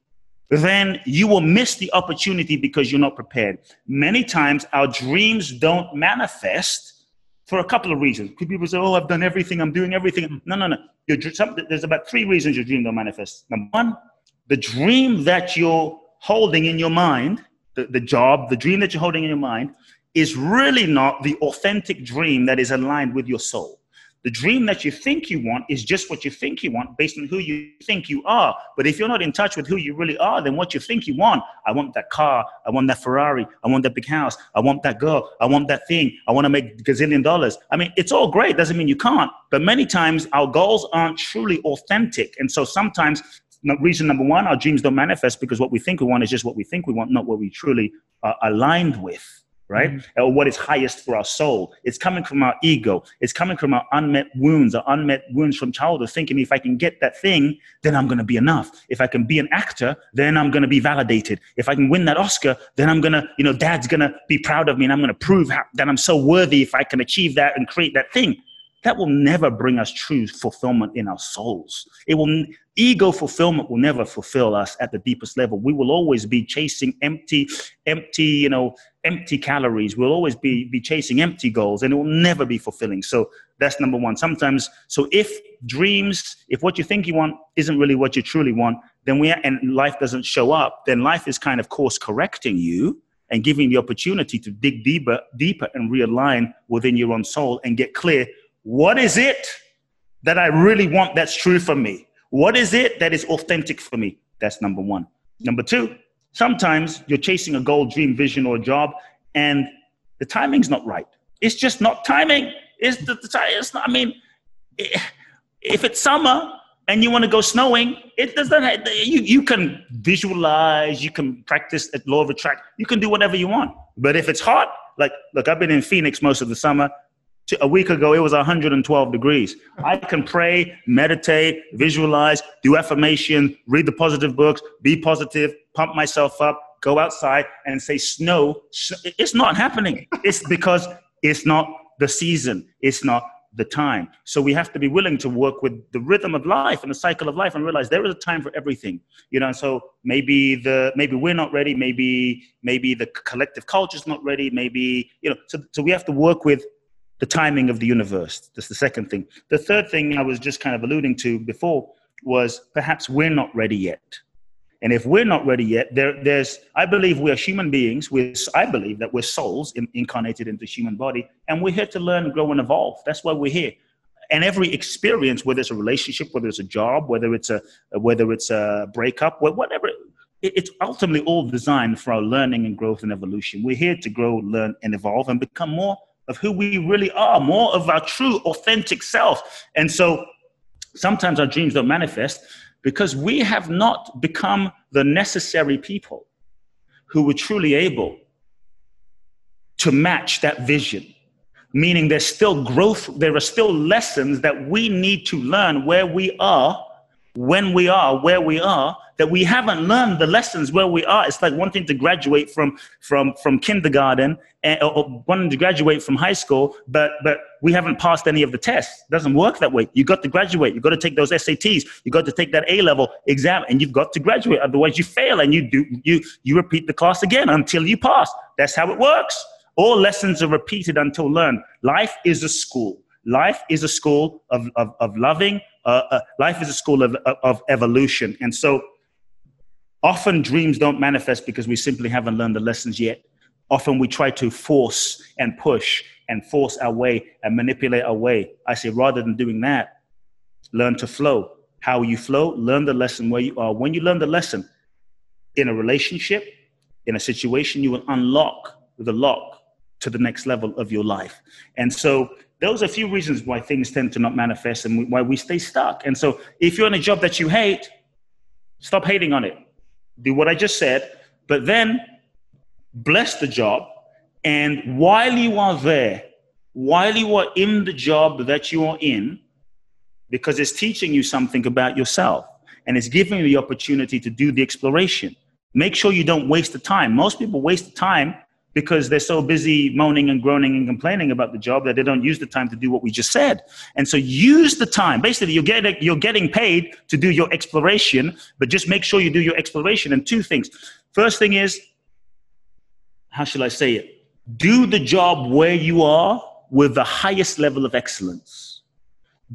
S2: then you will miss the opportunity because you're not prepared. Many times our dreams don't manifest for a couple of reasons. People say, Oh, I've done everything, I'm doing everything. No, no, no. there's about three reasons your dream don't manifest. Number one, the dream that you're holding in your mind, the, the job, the dream that you're holding in your mind, is really not the authentic dream that is aligned with your soul. The dream that you think you want is just what you think you want based on who you think you are. But if you're not in touch with who you really are, then what you think you want, I want that car, I want that Ferrari, I want that big house, I want that girl, I want that thing, I want to make gazillion dollars. I mean, it's all great, doesn't mean you can't. But many times our goals aren't truly authentic. And so sometimes reason number one, our dreams don't manifest because what we think we want is just what we think we want, not what we truly are aligned with right? Mm-hmm. Or what is highest for our soul. It's coming from our ego. It's coming from our unmet wounds, our unmet wounds from childhood, thinking if I can get that thing, then I'm going to be enough. If I can be an actor, then I'm going to be validated. If I can win that Oscar, then I'm going to, you know, dad's going to be proud of me and I'm going to prove how, that I'm so worthy if I can achieve that and create that thing that will never bring us true fulfillment in our souls. It will ego fulfillment will never fulfill us at the deepest level. We will always be chasing empty, empty, you know, empty calories. We'll always be be chasing empty goals, and it will never be fulfilling. So that's number one. Sometimes, so if dreams, if what you think you want isn't really what you truly want, then we and life doesn't show up, then life is kind of course correcting you and giving the opportunity to dig deeper, deeper and realign within your own soul and get clear. What is it that I really want that's true for me? What is it that is authentic for me? That's number one. Number two, sometimes you're chasing a goal, dream, vision, or a job, and the timing's not right. It's just not timing. It's the, the it's not, I mean, if it's summer and you want to go snowing, it doesn't. You you can visualize, you can practice at law of attraction, you can do whatever you want. But if it's hot, like look, I've been in Phoenix most of the summer. A week ago, it was 112 degrees. I can pray, meditate, visualize, do affirmation, read the positive books, be positive, pump myself up, go outside and say snow. It's not happening. It's because it's not the season. It's not the time. So we have to be willing to work with the rhythm of life and the cycle of life and realize there is a time for everything. You know, so maybe the maybe we're not ready, maybe maybe the collective culture is not ready, maybe you know, so so we have to work with the timing of the universe. That's the second thing. The third thing I was just kind of alluding to before was perhaps we're not ready yet. And if we're not ready yet, there, there's, I believe we are human beings. We're, I believe that we're souls in, incarnated into human body, and we're here to learn, grow, and evolve. That's why we're here. And every experience, whether it's a relationship, whether it's a job, whether it's a, whether it's a breakup, whatever, it's ultimately all designed for our learning and growth and evolution. We're here to grow, learn, and evolve, and become more of who we really are, more of our true, authentic self. And so, sometimes our dreams don't manifest because we have not become the necessary people who were truly able to match that vision. Meaning, there's still growth, there are still lessons that we need to learn where we are, when we are, where we are, that we haven't learned the lessons where we are. It's like wanting to graduate from from from kindergarten eh, and, or wanting to graduate from high school, but but we haven't passed any of the tests. It doesn't work that way. You got to graduate. You got to take those SATs. You got to take that A level exam, and you've got to graduate. Otherwise, you fail, and you do you you repeat the class again until you pass. That's how it works. All lessons are repeated until learned. Life is a school. Life is a school of, of, of loving. Uh, uh, life is a school of, of evolution. And so Often dreams don't manifest because we simply haven't learned the lessons yet. Often we try to force and push and force our way and manipulate our way. I say, rather than doing that, learn to flow. How you flow, learn the lesson where you are. When you learn the lesson in a relationship, in a situation, you will unlock the lock to the next level of your life. And so those are a few reasons why things tend to not manifest and why we stay stuck. And so if you're in a job that you hate, stop hating on it do what I just said, but then bless the job. And while you are there, while you are in the job that you are in, because it's teaching you something about yourself and it's giving you the opportunity to do the exploration. Make sure you don't waste the time. Most people waste the time because they're so busy moaning and groaning and complaining about the job that they don't use the time to do what we just said. And so use the time. Basically, you're getting, you're getting paid to do your exploration, but just make sure you do your exploration. And two things. First thing is, how shall I say it? Do the job where you are with the highest level of excellence.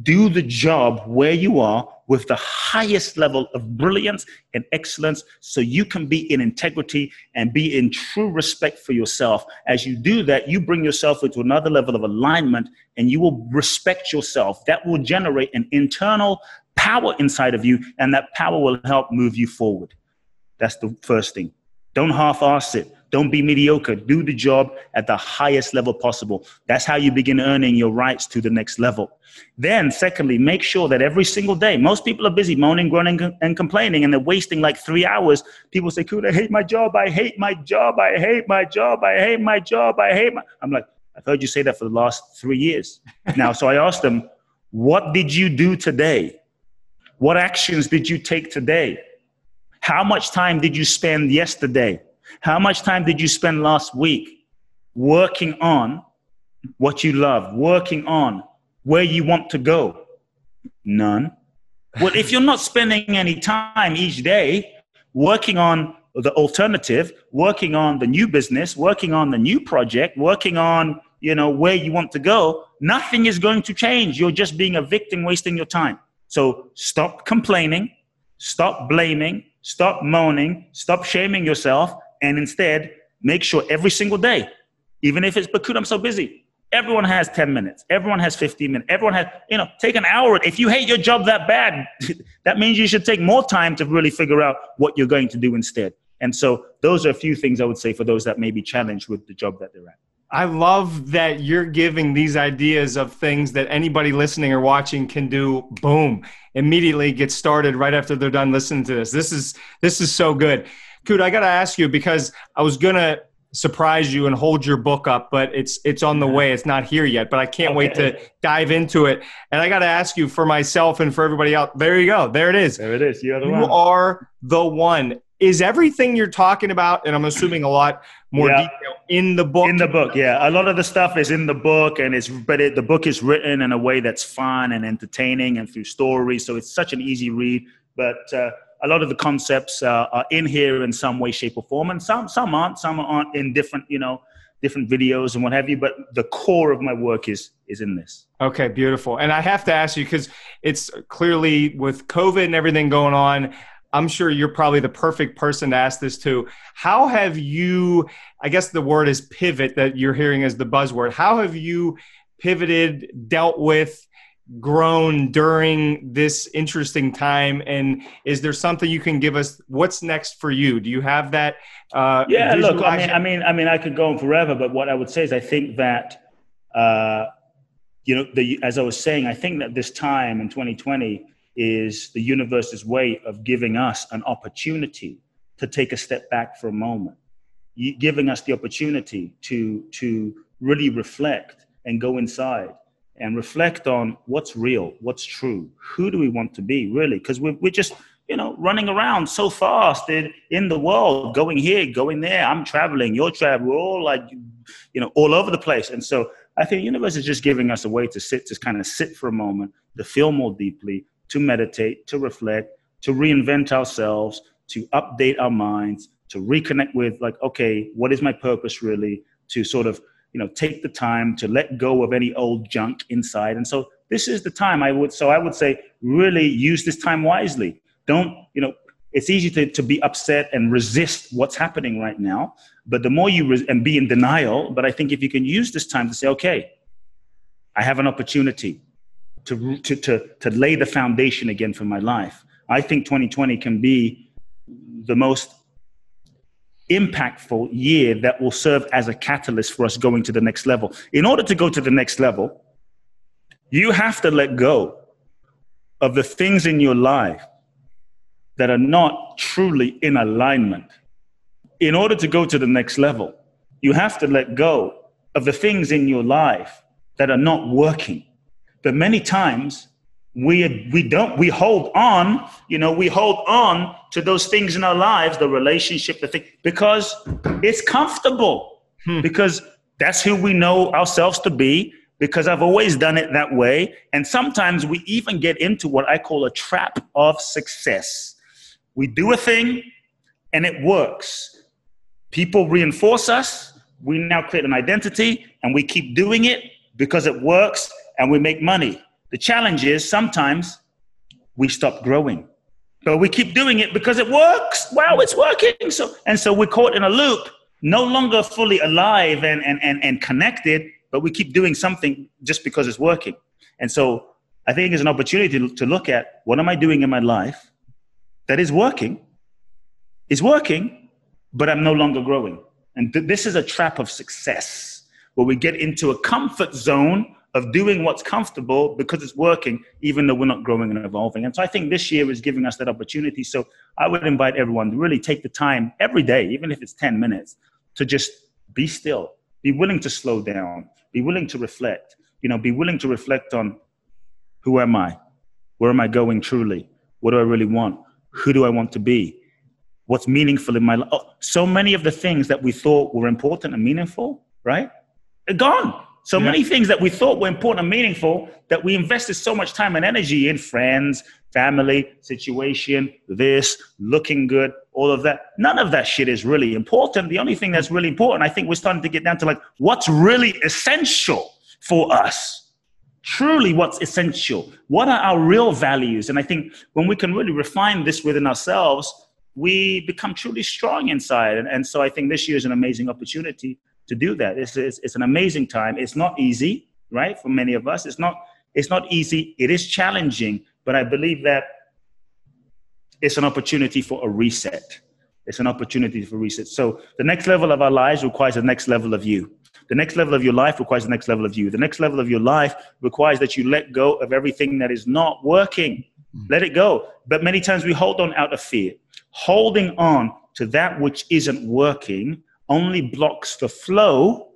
S2: Do the job where you are with the highest level of brilliance and excellence so you can be in integrity and be in true respect for yourself. As you do that, you bring yourself into another level of alignment and you will respect yourself. That will generate an internal power inside of you, and that power will help move you forward. That's the first thing. Don't half ass it. Don't be mediocre. Do the job at the highest level possible. That's how you begin earning your rights to the next level. Then, secondly, make sure that every single day, most people are busy moaning, groaning, and complaining, and they're wasting like three hours. People say, Cool, I hate my job. I hate my job. I hate my job. I hate my job. I hate my. I'm like, I've heard you say that for the last three years. now, so I asked them, What did you do today? What actions did you take today? How much time did you spend yesterday? How much time did you spend last week working on what you love, working on where you want to go? None. Well, if you're not spending any time each day working on the alternative, working on the new business, working on the new project, working on, you know, where you want to go, nothing is going to change. You're just being a victim, wasting your time. So stop complaining, stop blaming, stop moaning, stop shaming yourself, and instead make sure every single day, even if it's, but I'm so busy. Everyone has 10 minutes. Everyone has 15 minutes. Everyone has, you know, take an hour. If you hate your job that bad, that means you should take more time to really figure out what you're going to do instead. And so those are a few things I would say for those that may be challenged with the job that they're at.
S1: I love that you're giving these ideas of things that anybody listening or watching can do. Boom, immediately get started right after they're done listening to this. This is this is so good. Kute, I got to ask you because I was gonna surprise you and hold your book up, but it's it's on the way. It's not here yet, but I can't okay. wait to dive into it. And I got to ask you for myself and for everybody else. There you go. There it is.
S2: There it is. You are the
S1: you
S2: one.
S1: You are the one is everything you're talking about, and I'm assuming a lot more yeah. detail in the book.
S2: In the book, yeah, a lot of the stuff is in the book, and it's but it, the book is written in a way that's fun and entertaining, and through stories, so it's such an easy read. But uh, a lot of the concepts uh, are in here in some way, shape, or form, and some some aren't. Some aren't in different, you know, different videos and what have you. But the core of my work is is in this.
S1: Okay, beautiful. And I have to ask you because it's clearly with COVID and everything going on. I'm sure you're probably the perfect person to ask this to. How have you, I guess the word is pivot that you're hearing as the buzzword. How have you pivoted, dealt with, grown during this interesting time? And is there something you can give us? What's next for you? Do you have that?
S2: Uh, yeah, look, I mean, I mean, I mean, I could go on forever, but what I would say is I think that, uh, you know, the, as I was saying, I think that this time in 2020, is the universe's way of giving us an opportunity to take a step back for a moment, giving us the opportunity to, to really reflect and go inside and reflect on what's real, what's true, who do we want to be really? Because we're, we're just, you know, running around so fast in, in the world, going here, going there. I'm traveling, you're traveling, we're all like, you know, all over the place. And so I think the universe is just giving us a way to sit, to kind of sit for a moment, to feel more deeply, to meditate, to reflect, to reinvent ourselves, to update our minds, to reconnect with like, okay, what is my purpose really? To sort of, you know, take the time to let go of any old junk inside. And so this is the time I would, so I would say, really use this time wisely. Don't, you know, it's easy to, to be upset and resist what's happening right now. But the more you, and be in denial, but I think if you can use this time to say, okay, I have an opportunity to, to, to, to lay the foundation again for my life. I think 2020 can be the most impactful year that will serve as a catalyst for us going to the next level. In order to go to the next level, you have to let go of the things in your life that are not truly in alignment. In order to go to the next level, you have to let go of the things in your life that are not working but many times we we don't we hold on you know we hold on to those things in our lives the relationship the thing because it's comfortable. Hmm. because that's who we know ourselves to be because i've always done it that way. And sometimes we even get into what i call a trap of success. We do a thing and it works. People reinforce us. We now create an identity and we keep doing it because it works and we make money. The challenge is sometimes we stop growing. But we keep doing it because it works. Wow, it's working. So and so we're caught in a loop, no longer fully alive and, and, and, and connected, but we keep doing something just because it's working. And so I think it's an opportunity to, look at what am I doing in my life that is working, is working, but I'm no longer growing. And th- this is a trap of success where we get into a comfort zone of doing what's comfortable because it's working, even though we're not growing and evolving. And so I think this year is giving us that opportunity. So I would invite everyone to really take the time every day, even if it's 10 minutes, to just be still, be willing to slow down, be willing to reflect, you know, be willing to reflect on who am I? Where am I going truly? What do I really want? Who do I want to be? What's meaningful in my life? Oh, so many of the things that we thought were important and meaningful, right? Are gone so yeah. many things that we thought were important and meaningful that we invested so much time and energy in friends, family, situation, this, looking good, all of that. None of that shit is really important. The only thing that's really important, I think we're starting to get down to like what's really essential for us. Truly, what's essential? What are our real values? And I think when we can really refine this within ourselves, we become truly strong inside. And, and so I think this year is an amazing opportunity to do that. It's, it's, it's, an amazing time. It's not easy, right? For many of us, it's not, it's not easy. It is challenging, but I believe that it's an opportunity for a reset. It's an opportunity for reset. So the next level of our lives requires the next level of you. The next level of your life requires the next level of you. The next level of your life requires that you let go of everything that is not working. Mm. Let it go. But many times we hold on out of fear. Holding on to that which isn't working only blocks the flow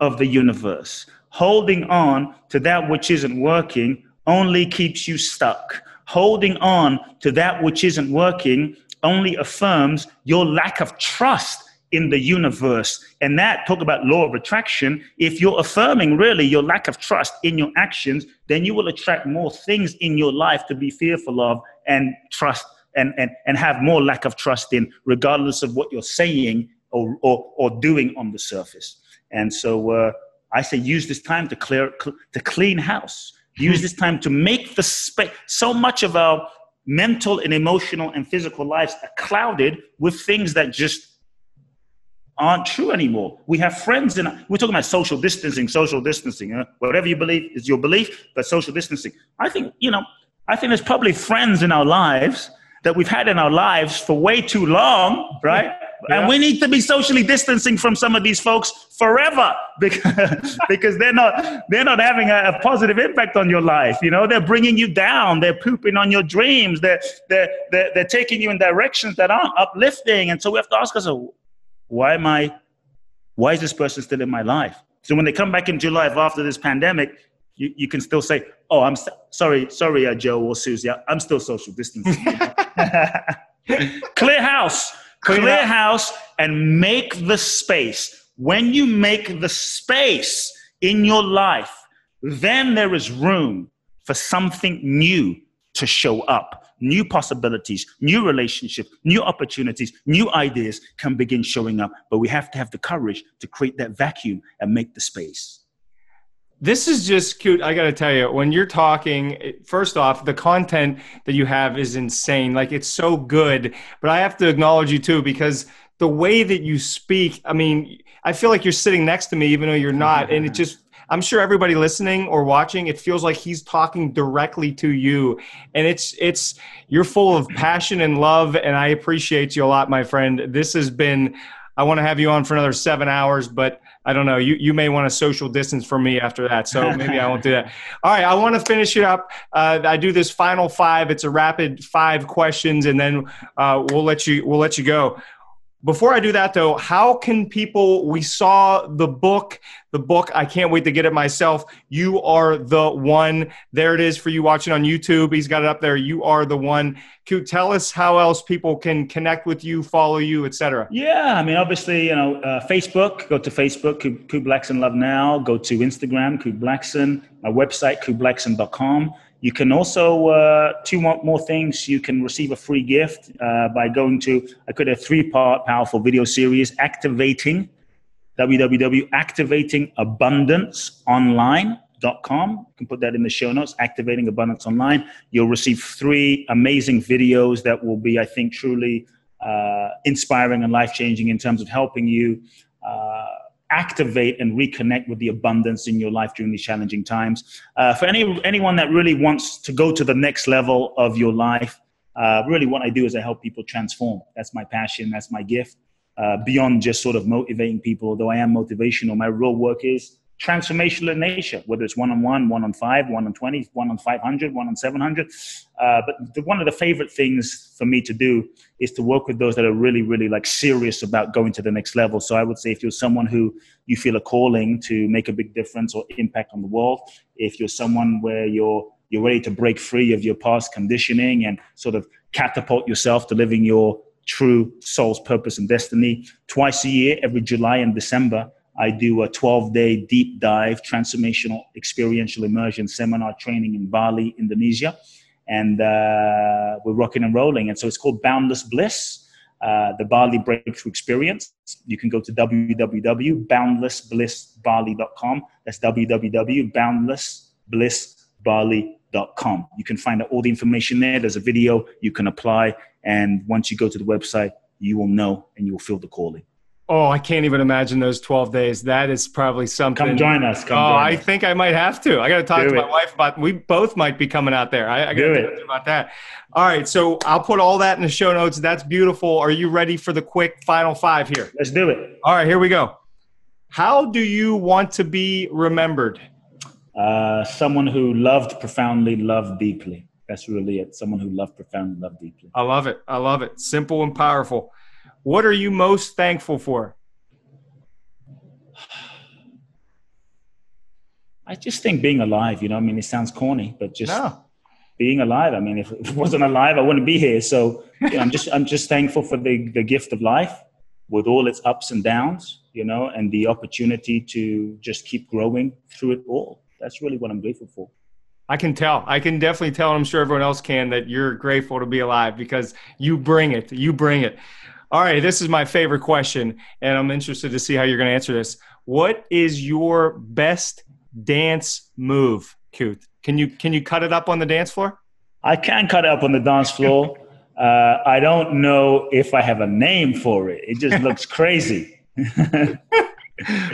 S2: of the universe. Holding on to that which isn't working only keeps you stuck. Holding on to that which isn't working only affirms your lack of trust in the universe. And that, talk about law of attraction. If you're affirming really your lack of trust in your actions, then you will attract more things in your life to be fearful of and trust and, and, and have more lack of trust in, regardless of what you're saying or, or, or doing on the surface. And so uh, I say use this time to clear, to clean house. Use this time to make the space. So much of our mental and emotional and physical lives are clouded with things that just aren't true anymore. We have friends and we're talking about social distancing, social distancing. Huh? Whatever you believe is your belief, but social distancing. I think, you know, I think there's probably friends in our lives that we've had in our lives for way too long, right? Yeah. And we need to be socially distancing from some of these folks forever because, because they're not they're not having a, a, positive impact on your life. You know, they're bringing you down. They're pooping on your dreams. They're they're they're, they're taking you in directions that aren't uplifting. And so we have to ask ourselves, why am I? Why is this person still in my life? So when they come back in July after this pandemic, you, you can still say, "Oh, I'm so, sorry, sorry, uh, Joe or Susie, I'm still social distancing." Clear house, clear, clear house, and make the space. When you make the space in your life, then there is room for something new to show up. New possibilities, new relationships, new opportunities, new ideas can begin showing up. But we have to have the courage to create that vacuum and make the space.
S1: This is just cute. I got to tell you, when you're talking, first off, the content that you have is insane. Like it's so good. But I have to acknowledge you too because the way that you speak, I mean, I feel like you're sitting next to me even though you're not. And it just, I'm sure everybody listening or watching, it feels like he's talking directly to you. And it's, it's, you're full of passion and love. And I appreciate you a lot, my friend. This has been, I want to have you on for another seven hours, but I don't know. You you may want to social distance from me after that, so maybe I won't do that. All right, I want to finish it up. Uh, I do this final five. It's a rapid five questions, and then uh, we'll let you we'll let you go. Before I do that, though, how can people? We saw the book. The book. I can't wait to get it myself. You are the one. There it is for you watching on YouTube. He's got it up there. You are the one. Could tell us how else people can connect with you, follow you, etc.
S2: Yeah, I mean, obviously, you know, uh, Facebook. Go to Facebook, Kute Blackson Love Now. Go to Instagram, Kute Blackson. My website, kuteblackson.com. You can also, uh, two more things, you can receive a free gift uh, by going to, I could a three part powerful video series, Activating, www.activatingabundanceonline.com. You can put that in the show notes, Activating Abundance Online. You'll receive three amazing videos that will be, I think, truly uh, inspiring and life changing in terms of helping you. Activate and reconnect with the abundance in your life during these challenging times. Uh, for any anyone that really wants to go to the next level of your life, uh, really what I do is I help people transform. That's my passion. That's my gift. Uh, beyond just sort of motivating people, although I am motivational, my real work is transformational in nature, whether it's one on one, one on five, one on 20, one on 500, one on 700. Uh, but the, one of the favorite things for me to do is to work with those that are really, really like serious about going to the next level. So I would say if you're someone who you feel a calling to make a big difference or impact on the world, if you're someone where you're you're ready to break free of your past conditioning and sort of catapult yourself to living your true soul's purpose and destiny. Twice a year, every July and December, I do a 12 day deep dive transformational experiential immersion seminar training in Bali, Indonesia. And uh, we're rocking and rolling. And so it's called Boundless Bliss, uh, the Bali Breakthrough Experience. You can go to www.boundlessblissbali.com. That's www.boundlessblissbali.com You can find out all the information there. There's a video, you can apply. And once you go to the website, you will know and you will feel the calling.
S1: Oh, I can't even imagine those 12 days. That is probably something.
S2: Come join us. Come
S1: oh,
S2: join
S1: I
S2: us.
S1: think I might have to. I got to talk
S2: Do
S1: to
S2: it.
S1: my wife about. We both might be coming out there. I, I got to talk about that. All right, so I'll put all that in the show notes. That's beautiful. Are you ready for the quick final five here?
S2: Let's do it.
S1: All right, here we go. How do you want to be remembered?
S2: Uh, someone who loved profoundly, loved deeply. That's really it. Someone who loved profoundly, loved deeply.
S1: I love it. I love it. Simple and powerful. What are you most thankful for?
S2: I just think being alive, you know, I mean, it sounds corny, but just
S1: No.
S2: being alive. I mean, if it wasn't alive, I wouldn't be here. So you know, I'm just, I'm just thankful for the, the gift of life with all its ups and downs, you know, and the opportunity to just keep growing through it all. That's really what I'm grateful for.
S1: I can tell. I can definitely tell, and I'm sure everyone else can, that you're grateful to be alive because you bring it. You bring it. All right, this is my favorite question, and I'm interested to see how you're going to answer this. What is your best dance move, Kute? Can you can you cut it up on the dance floor?
S2: I can cut it up on the dance floor. Uh, I don't know if I have a name for it. It just looks crazy.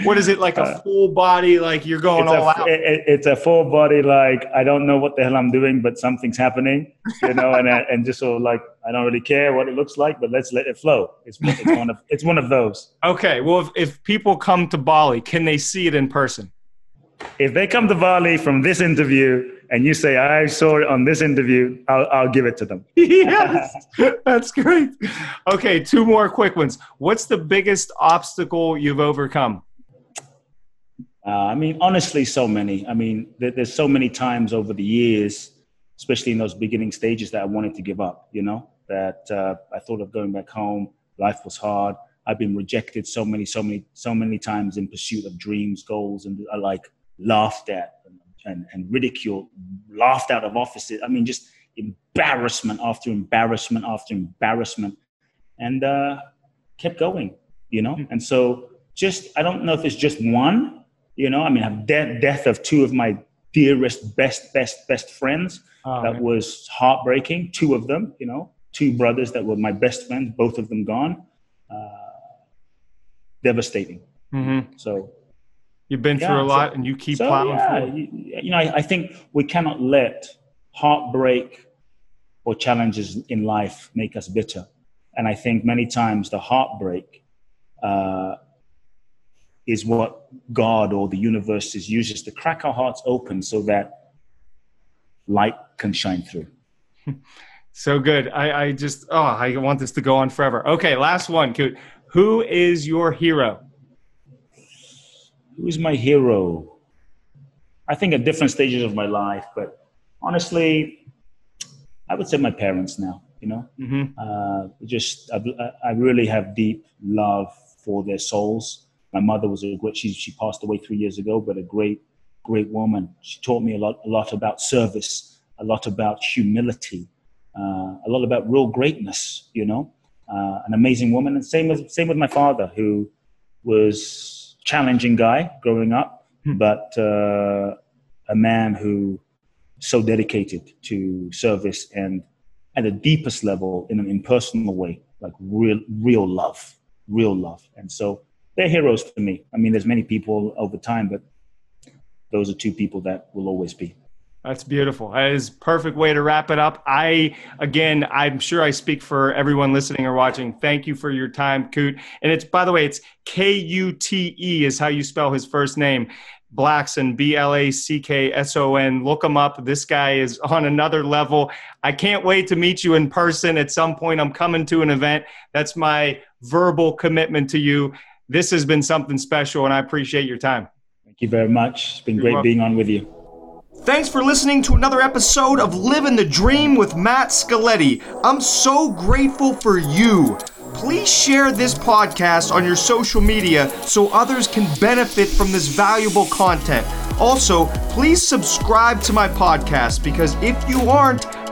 S1: What is it like a full body? Like you're going
S2: it's,
S1: all
S2: a,
S1: out?
S2: it- it- it's a full body like I don't know what the hell I'm doing, but something's happening, you know, and uh, and just sort of like I don't really care what it looks like, but let's let it flow. It's, it's one of it's one of those.
S1: Okay. Well, if, if people come to Bali, can they see it in person?
S2: If they come to Bali from this interview and you say I saw it on this interview, I'll I'll give it to them.
S1: yes, that's great. Okay, two more quick ones. What's the biggest obstacle you've overcome?
S2: Uh, I mean, honestly, so many. I mean, there, there's so many times over the years, especially in those beginning stages, that I wanted to give up. You know, that uh, I thought of going back home. Life was hard. I've been rejected so many, so many, so many times in pursuit of dreams, goals, and I like laughed at and, and, ridiculed, laughed out of offices. I mean, just embarrassment after embarrassment after embarrassment, and uh, kept going. You know, and so just I don't know if it's just one you know, I mean, I've de- death of two of my dearest, best, best, best friends.
S1: Oh,
S2: that
S1: man.
S2: was heartbreaking. Two of them, you know, two brothers that were my best friends, both of them gone. Uh, devastating.
S1: Mhm.
S2: So,
S1: You've been
S2: Yeah,
S1: through a
S2: so-
S1: lot, and you keep
S2: so
S1: plowing
S2: yeah,
S1: forward.
S2: you, you know, I, I think we cannot let heartbreak or challenges in life make us bitter. And I think many times the heartbreak uh, is what God or the universe is uses to crack our hearts open so that light can shine through.
S1: So good. I, I just oh, I want this to go on forever. Okay, last one. Who is your hero?
S2: Who's my hero? I think at different stages of my life, but honestly, I would say my parents now. You know,
S1: hmm
S2: uh, just I, I really have deep love for their souls. My mother was a great. She she passed away three years ago, but a great great woman. She taught me a lot a lot about service, a lot about humility, uh, a lot about real greatness. You know, uh, an amazing woman. And same with same with my father, who was challenging guy growing up,
S1: Hmm.
S2: but uh, a man who so dedicated to service and at the deepest level in an impersonal way, like real, real love, real love. And so they're heroes to me. I mean, there's many people over time, but those are two people that will always be.
S1: That's beautiful. That is perfect way to wrap it up. I again, I'm sure I speak for everyone listening or watching. Thank you for your time, Kute. And it's by the way, it's K U T E is how you spell his first name. Blackson, B L A C K S O N. Look him up. This guy is on another level. I can't wait to meet you in person at some point. I'm coming to an event. That's my verbal commitment to you. This has been something special, and I appreciate your time.
S2: Thank you very much. It's been
S1: You're
S2: great
S1: welcome.
S2: being on with you.
S1: Thanks for listening to another episode of Living the Dream with Matt Scaletti. I'm so grateful for you. Please share this podcast on your social media so others can benefit from this valuable content. Also, please subscribe to my podcast because if you aren't,